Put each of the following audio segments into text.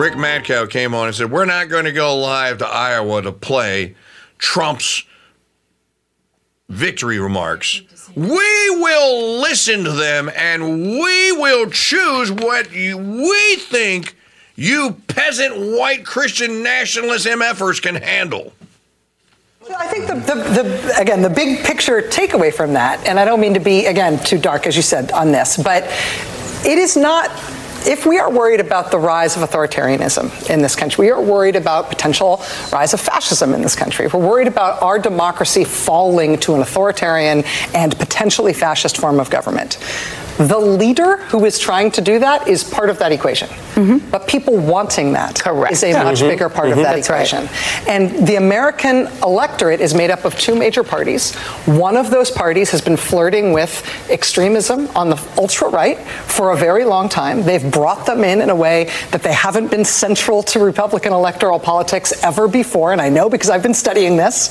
Rick Madcow came on and said, We're not going to go live to Iowa to play Trump's victory remarks. We will listen to them and we will choose what we think you peasant white Christian nationalist MFers can handle. I think the, the, the, again, the big picture takeaway from that, and I don't mean to be, again, too dark, as you said, on this, but it is not if we are worried about the rise of authoritarianism in this country, we are worried about potential rise of fascism in this country. We're worried about our democracy falling to an authoritarian and potentially fascist form of government. The leader who is trying to do that is part of that equation. Mm-hmm. But people wanting that Correct. is a much mm-hmm. bigger part mm-hmm. of that That's equation. Right. And the American electorate is made up of two major parties. One of those parties has been flirting with extremism on the ultra right for a very long time. They've brought them in in a way that they haven't been central to Republican electoral politics ever before. And I know because I've been studying this.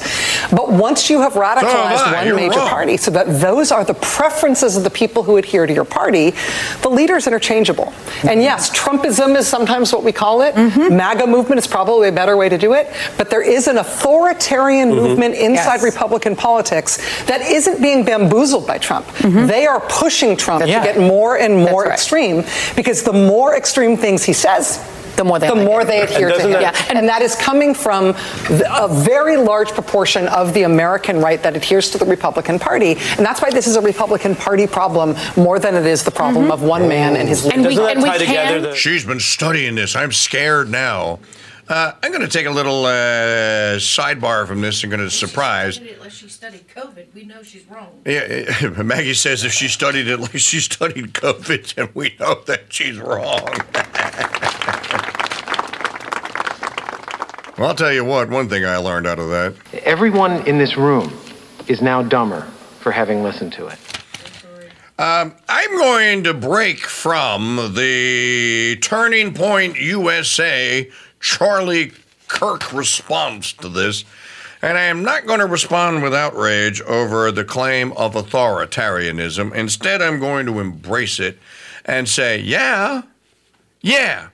But once you have radicalized oh, one major wrong. party so that those are the preferences of the people who adhere to your party, the leader's interchangeable. Mm-hmm. And yes, Trumpism is sometimes what we call it. Mm-hmm. MAGA movement is probably a better way to do it. But there is an authoritarian mm-hmm. movement inside yes. Republican politics that isn't being bamboozled by Trump. Mm-hmm. They are pushing Trump That's to right. get more and more right. extreme because the more extreme things he says, the more they the like more it. they adhere to him. That, yeah. and, and that is coming from a very large proportion of the American right that adheres to the Republican Party, and that's why this is a Republican Party problem more than it is the problem mm-hmm. of one man and his. And we, and we can. The- She's been studying this. I'm scared now. Uh, I'm going to take a little uh, sidebar from this. I'm going to surprise. Unless she studied COVID, we know she's wrong. Yeah, Maggie says if she studied it like she studied COVID, then we know that she's wrong. Well, I'll tell you what, one thing I learned out of that. Everyone in this room is now dumber for having listened to it. Um, I'm going to break from the Turning Point USA Charlie Kirk response to this, and I am not going to respond with outrage over the claim of authoritarianism. Instead, I'm going to embrace it and say, yeah, yeah,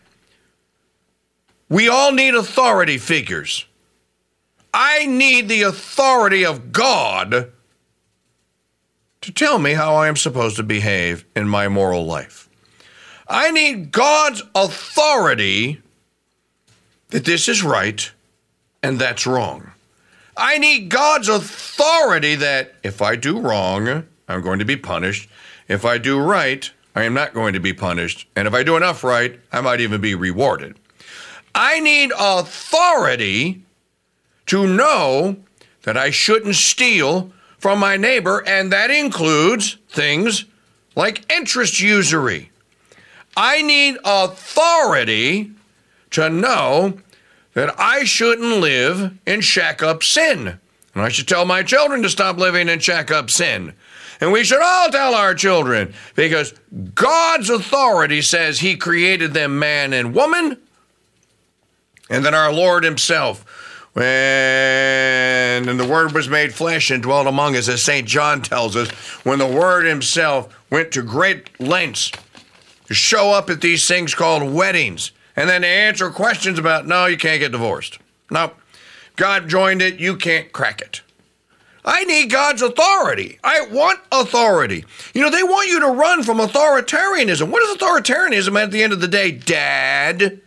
we all need authority figures. I need the authority of God to tell me how I am supposed to behave in my moral life. I need God's authority that this is right and that's wrong. I need God's authority that if I do wrong, I'm going to be punished. If I do right, I am not going to be punished. And if I do enough right, I might even be rewarded. I need authority to know that I shouldn't steal from my neighbor, and that includes things like interest usury. I need authority to know that I shouldn't live in shack up sin. And I should tell my children to stop living in shack up sin. And we should all tell our children because God's authority says He created them man and woman and then our Lord Himself, when and the Word was made flesh and dwelt among us, as St. John tells us, when the Word Himself went to great lengths to show up at these things called weddings, and then to answer questions about, no, you can't get divorced. No, God joined it, you can't crack it. I need God's authority. I want authority. You know, they want you to run from authoritarianism. What is authoritarianism at the end of the day, Dad?